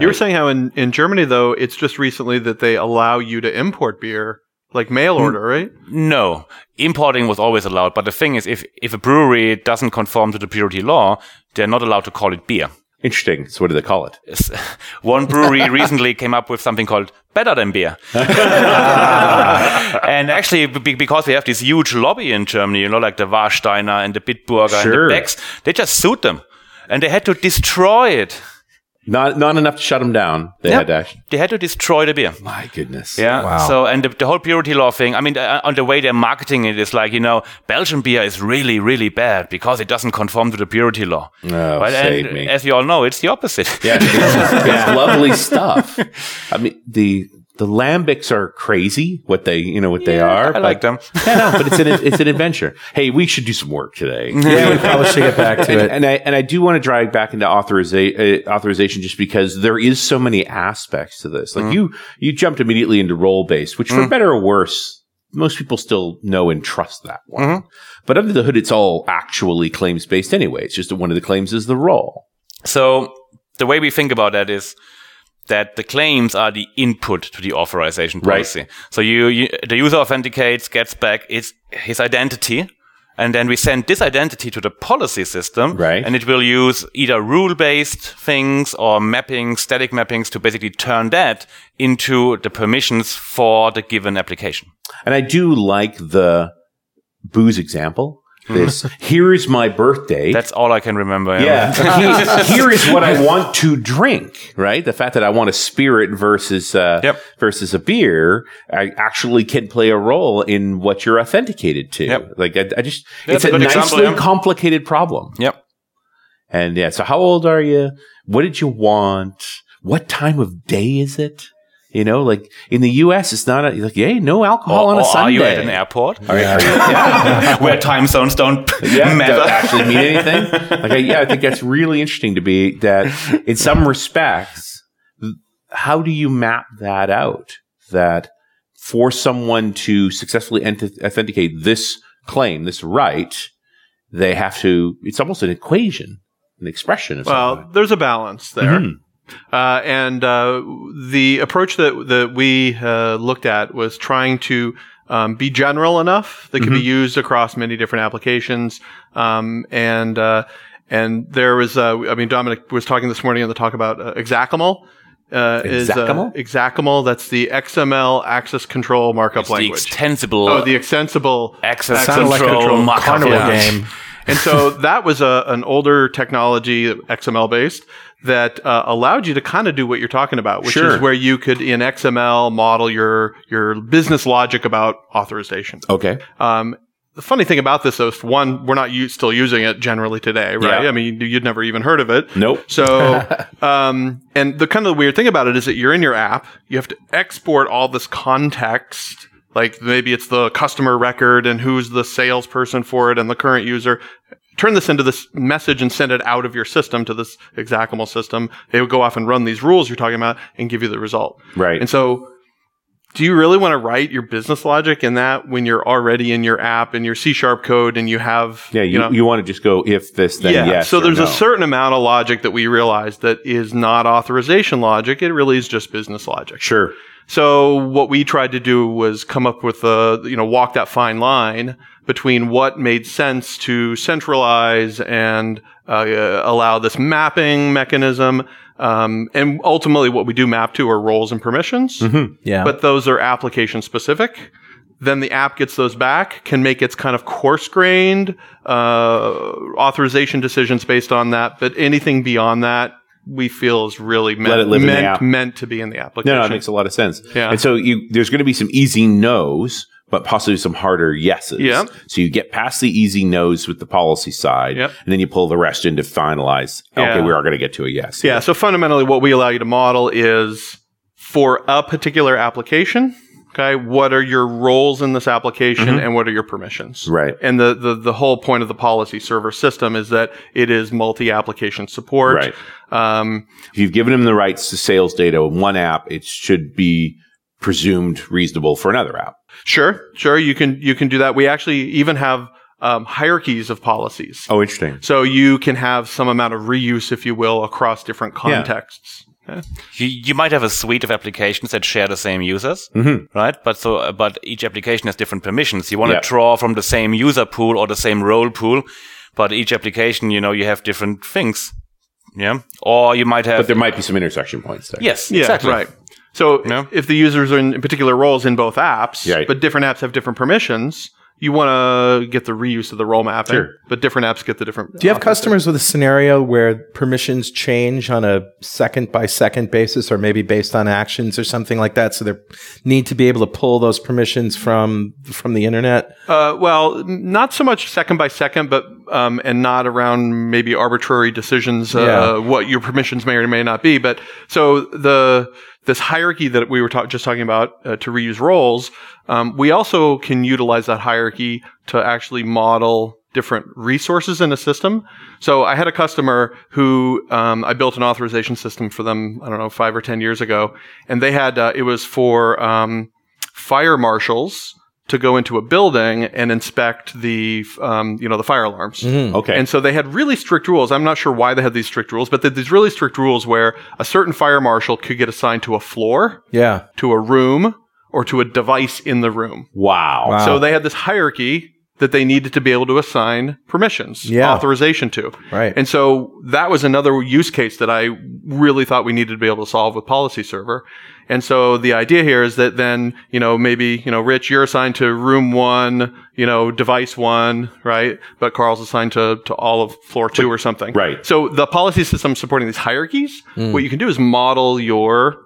You were saying how in, in Germany, though, it's just recently that they allow you to import beer, like mail order, right? No, importing was always allowed, but the thing is, if if a brewery doesn't conform to the purity law, they're not allowed to call it beer. Interesting. So, what do they call it? It's- One brewery recently came up with something called better than beer. and actually, be- because we have this huge lobby in Germany, you know, like the Warsteiner and the Bitburger Sure. and the Becks, they just sued them. And they had to destroy it. Not not enough to shut them down. They Yep. had to. Actually, They had to destroy the beer. my goodness. Yeah. Wow. So, and the, the whole purity law thing, I mean, uh, on the way they're marketing it is like, you know, Belgian beer is really, really bad because it doesn't conform to the purity law. Oh, But save and me. as you all know, it's the opposite. Yeah, it's, it's lovely stuff. I mean, the the lambics are crazy. What they you know what they are. I but- like them. Yeah, no, but it's an it's an adventure. Hey, we should do some work today. Yeah, we probably should get back to and, it. and I and I do want to drag back into authoriza- uh, authorization just because there is so many aspects to this. Like mm. you you jumped immediately into role based, which for mm. better or worse, most people still know and trust that one. Mm-hmm. But under the hood, it's all actually claims based anyway. It's just that one of the claims is the role. So the way we think about that is that the claims are the input to the authorization policy. Right. So you, you the user authenticates, gets back its his identity, and then we send this identity to the policy system, Right. And it will use either rule-based things or mapping, static mappings to basically turn that into the permissions for the given application. And I do like the booze example. This here is my birthday. That's all I can remember. yeah. He- here is what I want to drink. Right. The fact that I want a spirit versus uh, Yep. versus a beer, I actually can play a role in what you're authenticated to. Yep. Like I, I just, Yeah, it's a a good nicely example, yeah. complicated problem. Yep. And yeah. So how old are you? What did you want? What time of day is it? You know, like in the U.S., it's not a, like, hey, no alcohol on a or a are you at an airport Are you- are you- yeah. where time zones don't yeah, matter? doesn't actually mean anything. Like, I, yeah, I think that's really interesting to be that in some respects, how do you map that out? That for someone to successfully ent- authenticate this claim, this right, they have to, it's almost an equation, an expression of Well, something. there's a balance there. Mhm. Uh, and uh, the approach that that we uh, looked at was trying to um, be general enough that can be used across many different applications. Um, and uh, and there was, uh, I mean, Dominick was talking this morning on the talk about uh, XACML. Uh, is uh, XACML? XACML? That's the XML access control markup It's the language. extensible oh, the extensible access access Sounded like a control markup carnival language. game. And so that was a, an older technology, XML based, that uh, allowed you to kind of do what you're talking about, which Sure. is where you could in XML model your your business logic about authorization. Okay. Um, the funny thing about this, though, is one, we're not u- still using it generally today, right? Yeah. I mean, you'd never even heard of it. Nope. So, um, and the kind of the weird thing about it is that you're in your app, you have to export all this context. Like maybe it's the customer record and who's the salesperson for it and the current user. Turn this into this message and send it out of your system to this XACML system. It would go off and run these rules you're talking about and give you the result. Right. And so, do you really want to write your business logic in that when you're already in your app and your C sharp code and you have, yeah, you, know, you want to just go if this, then yeah. yes. so there's no. a certain amount of logic that we realize that is not authorization logic. It really is just business logic. Sure. So what we tried to do was come up with a, you know, walk that fine line between what made sense to centralize and uh, allow this mapping mechanism. Um, and ultimately what we do map to are roles and permissions Yeah. but those are application specific. Then the app gets those back, can make its kind of coarse grained uh, authorization decisions based on that. But anything beyond that, we feel is really meant, Let it live in the meant, meant to be in the application. No, no, it makes a lot of sense. Yeah. And so you, there's going to be some easy no's, but possibly some harder yeses. Yeah. So you get past the easy no's with the policy side, Yep. and then you pull the rest in to finalize. Okay, we are going to get to a yes. yeah. So fundamentally, what we allow you to model is for a particular application. Okay, what are your roles in this application, Mm-hmm. and what are your permissions? Right. And the, the the whole point of the policy server system is that it is multi-application support. Right. Um, If you've given them the rights to sales data in one app, it should be presumed reasonable for another app. Sure, sure. You can you can do that. We actually even have um, hierarchies of policies, Oh, interesting. so you can have some amount of reuse, if you will, across different Yeah. Contexts. You, you might have a suite of applications that share the same users, Mhm. right? But so, uh, but each application has different permissions. You want to Yeah. draw from the same user pool or the same role pool, but each application, you know, you have different things. Yeah. Or you might have. But there might be some intersection points there. yes, Yeah, exactly. right. So No? if the users are in particular roles in both apps, Right. but different apps have different permissions, you want to get the reuse of the role mapping, Sure. but different apps get the different. Do you have customers with a scenario where permissions change on a second by second basis or maybe based on actions or something like that? So they need to be able to pull those permissions from from the internet? Uh, well, not so much second by second, but um, and not around maybe arbitrary decisions. Uh, Yeah. What your permissions may or may not be. But so the this hierarchy that we were ta- just talking about uh, to reuse roles, um, we also can utilize that hierarchy to actually model different resources in a system. So I had a customer who um, I built an authorization system for them. I don't know five or ten years ago, and they had uh, it was for um, fire marshals to go into a building and inspect the um, you know the fire alarms. Okay. And so they had really strict rules. I'm not sure why they had these strict rules, but they had these really strict rules where a certain fire marshal could get assigned to a floor, Yeah. to a room, or to a device in the room. wow. Wow. So they had this hierarchy that they needed to be able to assign permissions, Yeah. authorization to. Right. And so that was another use case that I really thought we needed to be able to solve with Policy Server. And so the idea here is that then, you know, maybe, you know, Rich, you're assigned to room one, you know, device one, right? But Carl's assigned to, to all of floor two or something. Right. So the policy system supporting these hierarchies, Hmm. what you can do is model your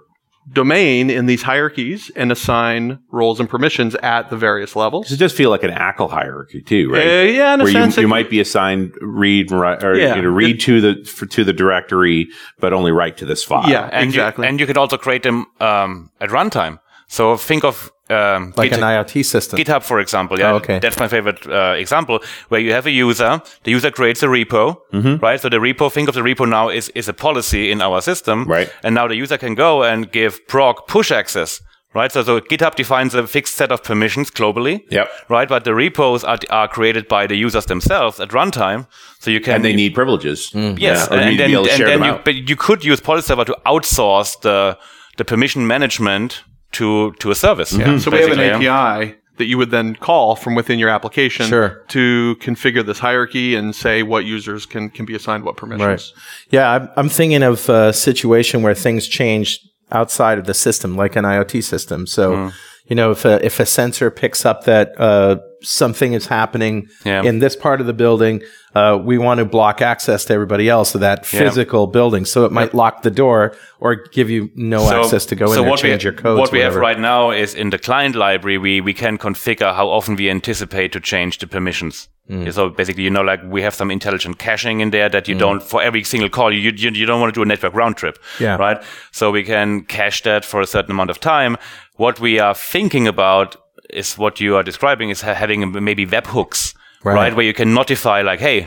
domain in these hierarchies and assign roles and permissions at the various levels. It does feel like an ACL hierarchy too, right? Uh, yeah, in a Where you, sense, you it- might be assigned read and or Yeah. you know, read to the for, to the directory, but only write to this file. Yeah, and exactly. You, and you could also create them um, at runtime. So think of um, Like Git- an IoT system. GitHub, for example. Yeah, Oh, okay. that's my favorite uh, example, where you have a user. The user creates a repo, Mm-hmm. right? So the repo, think of the repo now is is a policy in our system, Right. And now the user can go and give proc push access, right? So, so GitHub defines a fixed set of permissions globally, Yep. right? But the repos are are created by the users themselves at runtime, so you can and they need privileges. Yes, Yeah, or you and then, be able to and then you, out. but you could use PolicyServer to outsource the the permission management to to a service. Mm-hmm. Yeah, So we have an. API that you would then call from within your application Sure. to configure this hierarchy and say what users can, can be assigned what permissions. Right. Yeah, I'm, I'm thinking of a situation where things change outside of the system, like an IoT system. So, Hmm. you know, if a, if a sensor picks up that uh, something is happening Yeah. in this part of the building, uh, we want to block access to everybody else of that Yeah. physical building. So it might lock the door or give you no access to go in there, what change we, your codes. What we have right now is in the client library, we, we can configure how often we anticipate to change the permissions. Mm. So basically, you know, like we have some intelligent caching in there that Mm. you don't, for every single call, you, you, you don't want to do a network round trip. Yeah. Right. So we can cache that for a certain amount of time. What we are thinking about is what you are describing is having maybe webhooks, Right. right. Where you can notify like, Hey,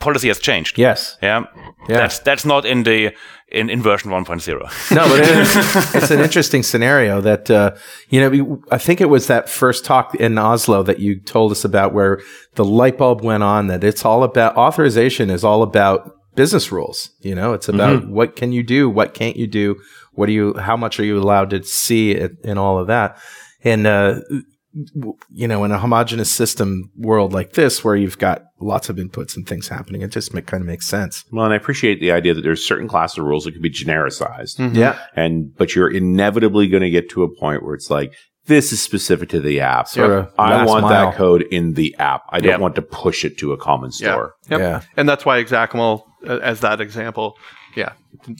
policy has changed. Yes. Yeah. Yeah. That's, that's not in the, in, in version 1.0. No, but it is, it's an interesting scenario that, uh, you know, we- I think it was that first talk in Oslo that you told us about where the light bulb went on that it's all about authorization is all about business rules. You know, it's about what can you do? What can't you do? What do you, how much are you allowed to see it, in all of that? And, uh, you know, in a homogenous system world like this, where you've got lots of inputs and things happening, it just ma- kind of makes sense. Well, and I appreciate the idea that there's certain class of rules that can be genericized, Yeah. and but you're inevitably going to get to a point where it's like this is specific to the app. Sort of I want mile. that code in the app. I don't Yep. want to push it to a common store. Yep. Yeah. And that's why XACML, uh, as that example, yeah,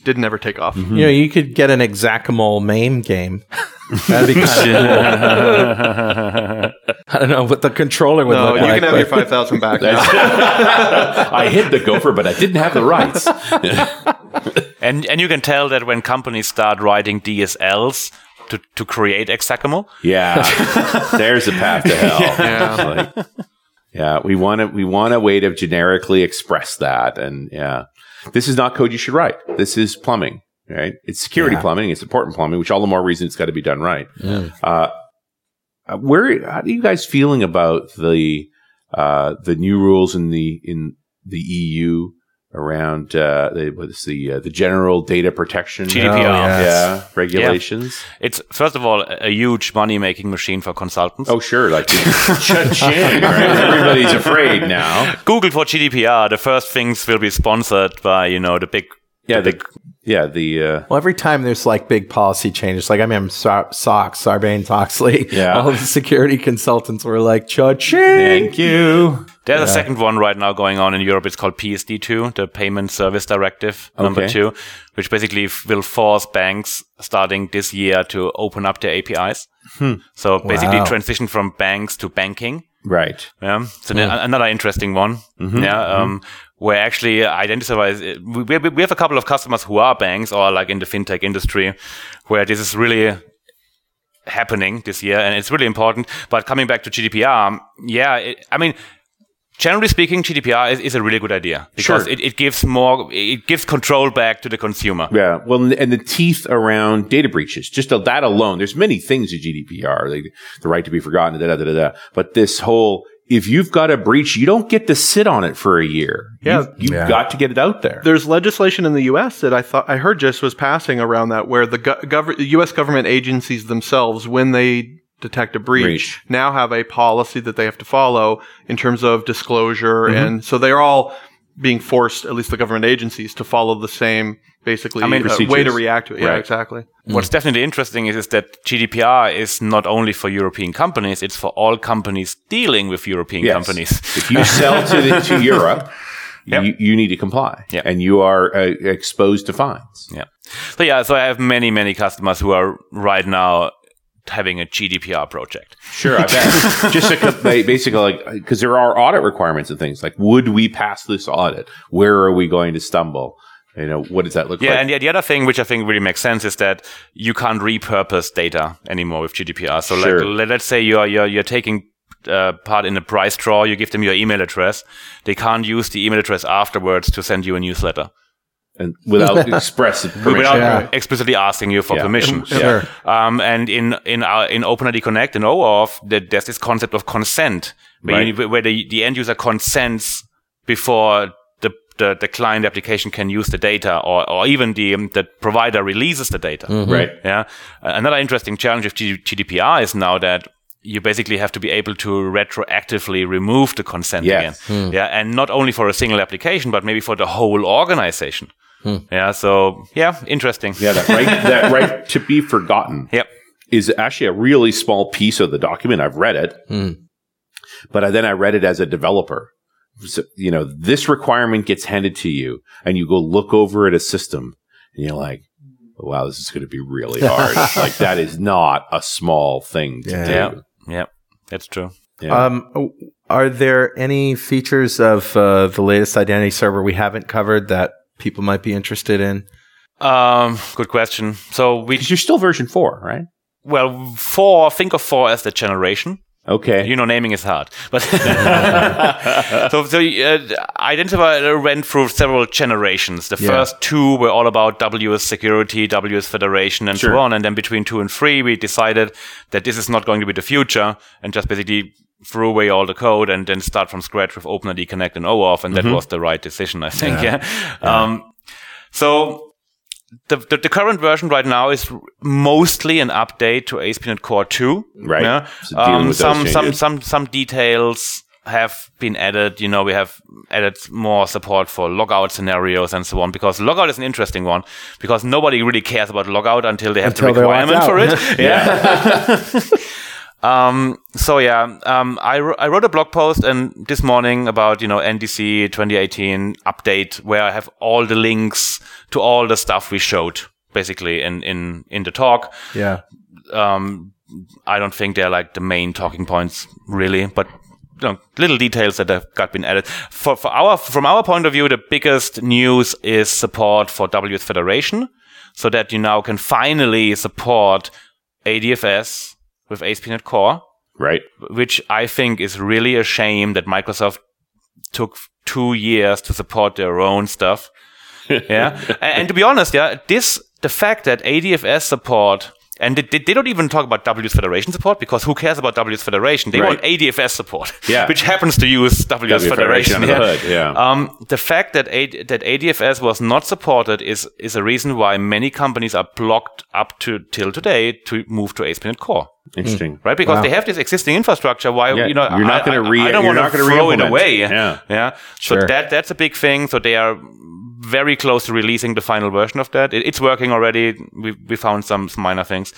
didn't ever take off. Mm-hmm. You know, you could get an XACML MAME game. That'd be kind of I don't know what the controller would No, look you like. can have but- your 5,000 back now. I hit the gopher, but I didn't have the rights. And and you can tell that when companies start writing DSLs to, to create XACML, yeah, there's a path to hell. Yeah. Like, yeah, we want to we want a way to generically express that, and yeah, this is not code you should write. This is plumbing, right? It's security Yeah. plumbing, it's important plumbing, which all the more reason it's got to be done right. Uh, uh, where how are you guys feeling about the uh, the new rules in the in the EU around uh, the what's the uh, the general data protection GDPR. Oh, yes. yeah regulations? it's first of all a a huge money making machine for consultants. Oh sure, like cha-ching, right? Everybody's afraid now. Google for GDPR, the first things will be sponsored by you know the big Yeah, the the yeah the uh, well, every time there's like big policy changes, like I mean Sa- SOX, Sarbanes Oxley, Yeah. all the security consultants were like, cha-ching. thank you. There's a second one right now going on in Europe. It's called PSD2, the Payment Service Directive number Okay. two, which basically f- will force banks starting this year to open up their APIs. Hmm. So basically Wow. transition from banks to banking. Right. Yeah, so hmm. an- another interesting one. Mm-hmm. Yeah, mm-hmm. um, where actually identifies we, we we have a couple of customers who are banks or like in the fintech industry, where this is really happening this year, and it's really important. But coming back to GDPR, yeah, it, I mean. Generally speaking, GDPR is, is a really good idea because Sure. it, it gives more, it gives control back to the consumer. Yeah, well, and the teeth around data breaches, just that alone. There's many things in GDPR, like the right to be forgotten, da da da da. da. But this whole, if you've got a breach, you don't get to sit on it for a year. Yeah. you've, you've Yeah. got to get it out there. There's legislation in the U.S. that I thought I heard just was passing around that, where the go- gov- the U.S. government agencies themselves, when they detect a breach, Breach. now have a policy that they have to follow in terms of disclosure, Mm-hmm. and so they're all being forced, at least the government agencies, to follow the same basically I mean, uh, way to react to it. Yeah, Right. exactly. What's definitely interesting is, is that GDPR is not only for European companies, it's for all companies dealing with European Yes. companies. if you sell to the, to Europe, Yep. you, you need to comply, Yep. and you are uh, exposed to fines. Yeah. So yeah, so I have many, many customers who are right now having a GDPR project. Sure, I bet. Just a, basically, like because there are audit requirements and things. Like, would we pass this audit? Where are we going to stumble? You know, what does that look like? Yeah, like? and the, the other thing which I think really makes sense is that you can't repurpose data anymore with GDPR. So Sure. like, let, let's say you're you're you're taking uh, part in a price draw, you give them your email address. They can't use the email address afterwards to send you a newsletter and without express permission. without Yeah. explicitly asking you for Yeah. permission. Sure. Um, and in in our, in OpenID Connect and OAuth, that there's this concept of consent, where, you, where the, the end user consents before the, the the client application can use the data, or or even the um, the provider releases the data. Right. Yeah. Uh, Another interesting challenge of G- GDPR is now that you basically have to be able to retroactively remove the consent Yes. again. Yeah, and not only for a single application, but maybe for the whole organization. Yeah. So yeah, interesting. Yeah, that right, that right to be forgotten Yep. is actually a really small piece of the document. I've read it, but I, then I read it as a developer. So, you know, this requirement gets handed to you, and you go look over at a system, and you're like, "Wow, this is going to be really hard." like that is not a small thing to Yeah. do. Yeah. Yeah. That's true. Yeah. Um, are there any features of uh, the latest identity server we haven't covered that people might be interested in? Um, good question. So we, you're still version four, right? well, four, think of four as the generation. Okay. You know, naming is hard, but so so uh, Identify went through several generations. The Yeah. first two were all about WS security, WS federation, and Sure. so on. And then between two and three, we decided that this is not going to be the future, and just basically threw away all the code and then start from scratch with OpenID Connect and OAuth, and that was the right decision, I think. Yeah. Um, so the, the the current version right now is mostly an update to ASP.NET Core 2. Right. Yeah. So Um, some some some some details have been added. You know, we have added more support for logout scenarios and so on. Because logout is an interesting one because nobody really cares about logout until they have Until the requirement for it. yeah. Um, so yeah, um, I, I wrote a blog post and this morning about, you know, NDC 2018 update where I have all the links to all the stuff we showed basically in, in, in the talk. Yeah. Um, I don't think they're like the main talking points really, but you know, little details that have got been added. For, for our, from our point of view, the biggest news is support for WS Federation so that you now can finally support ADFS with ASP.NET Core, right. which I think is really a shame that Microsoft took two years to support their own stuff. yeah. And, to be honest, yeah, this, the fact that ADFS support, and they, they don't even talk about WS Federation support because who cares about WS Federation? They Right. want ADFS support, Yeah. which happens to use WS, W Federation. Federation yeah. yeah. Um, the fact that A- that ADFS was not supported is is a reason why many companies are blocked up to till today to move to ASP.NET Core Interesting. right? Because Wow. they have this existing infrastructure. Why Yeah, you know you're not gonna I- re- I, don't want to throw it away. Yeah. yeah. So Sure. that that's a big thing. So they are very close to releasing the final version of that. It, it's working already. We we found some, some minor things,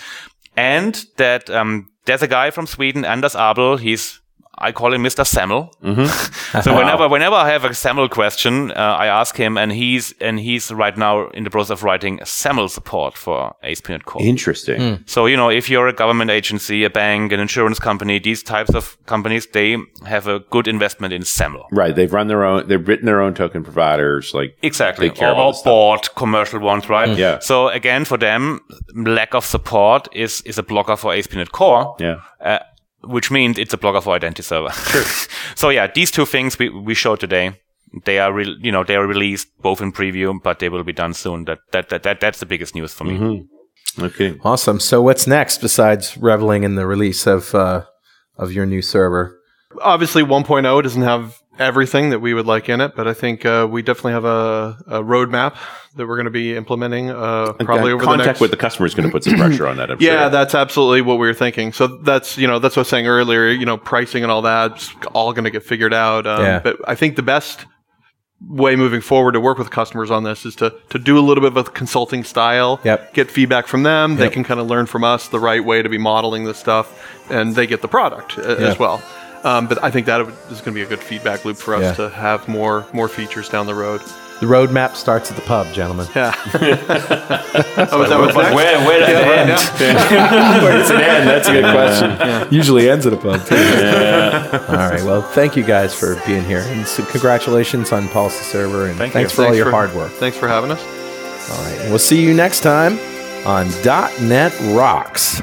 and that um, there's a guy from Sweden, Anders Abel. He's I call him Mr. Samuel. so whenever whenever I have a SAML question, uh, I ask him, and he's and he's right now in the process of writing SAML support for ASP.NET Core. Interesting. So, you know, if you're a government agency, a bank, an insurance company, these types of companies, they have a good investment in SAML. Right. They've run their own. They've written their own token providers. Like Exactly. Take care or of all or bought commercial ones, right? Yeah. So again, for them, lack of support is, is a blocker for ASP.NET Core. yeah. Uh, which means it's a blocker for identity server. so yeah, these two things we, we showed today, they are re- you know they are released both in preview, but they will be done soon. That that that, that that's the biggest news for me. Mm-hmm. Okay. Awesome. So what's next besides reveling in the release of uh, of your new server? Obviously, 1.0 doesn't have everything that we would like in it, but I think uh, we definitely have a, a roadmap that we're going to be implementing uh, probably over contact the next. with the customer is going to put some pressure on that. I'm yeah, sure. that's absolutely what we were thinking. So that's you know that's what I was saying earlier. You know, pricing and all that's all going to get figured out. Um, Yeah. But I think the best way moving forward to work with customers on this is to to do a little bit of a consulting style. Yep. Get feedback from them. They can kind of learn from us the right way to be modeling this stuff, and they get the product uh, Yeah. as well. Um, but I think that is going to be a good feedback loop for us Yeah. to have more more features down the road. The roadmap starts at the pub, gentlemen. Yeah. oh, is that what's next? Where where does it end? yeah. Where does it end? That's a good question. Usually ends at a pub. Too. All right. Well, thank you guys for being here, and so congratulations on PolicyServer, and Thank thanks you. for all your for- hard work. Thanks for having us. All right. We'll see you next time on .NET Rocks.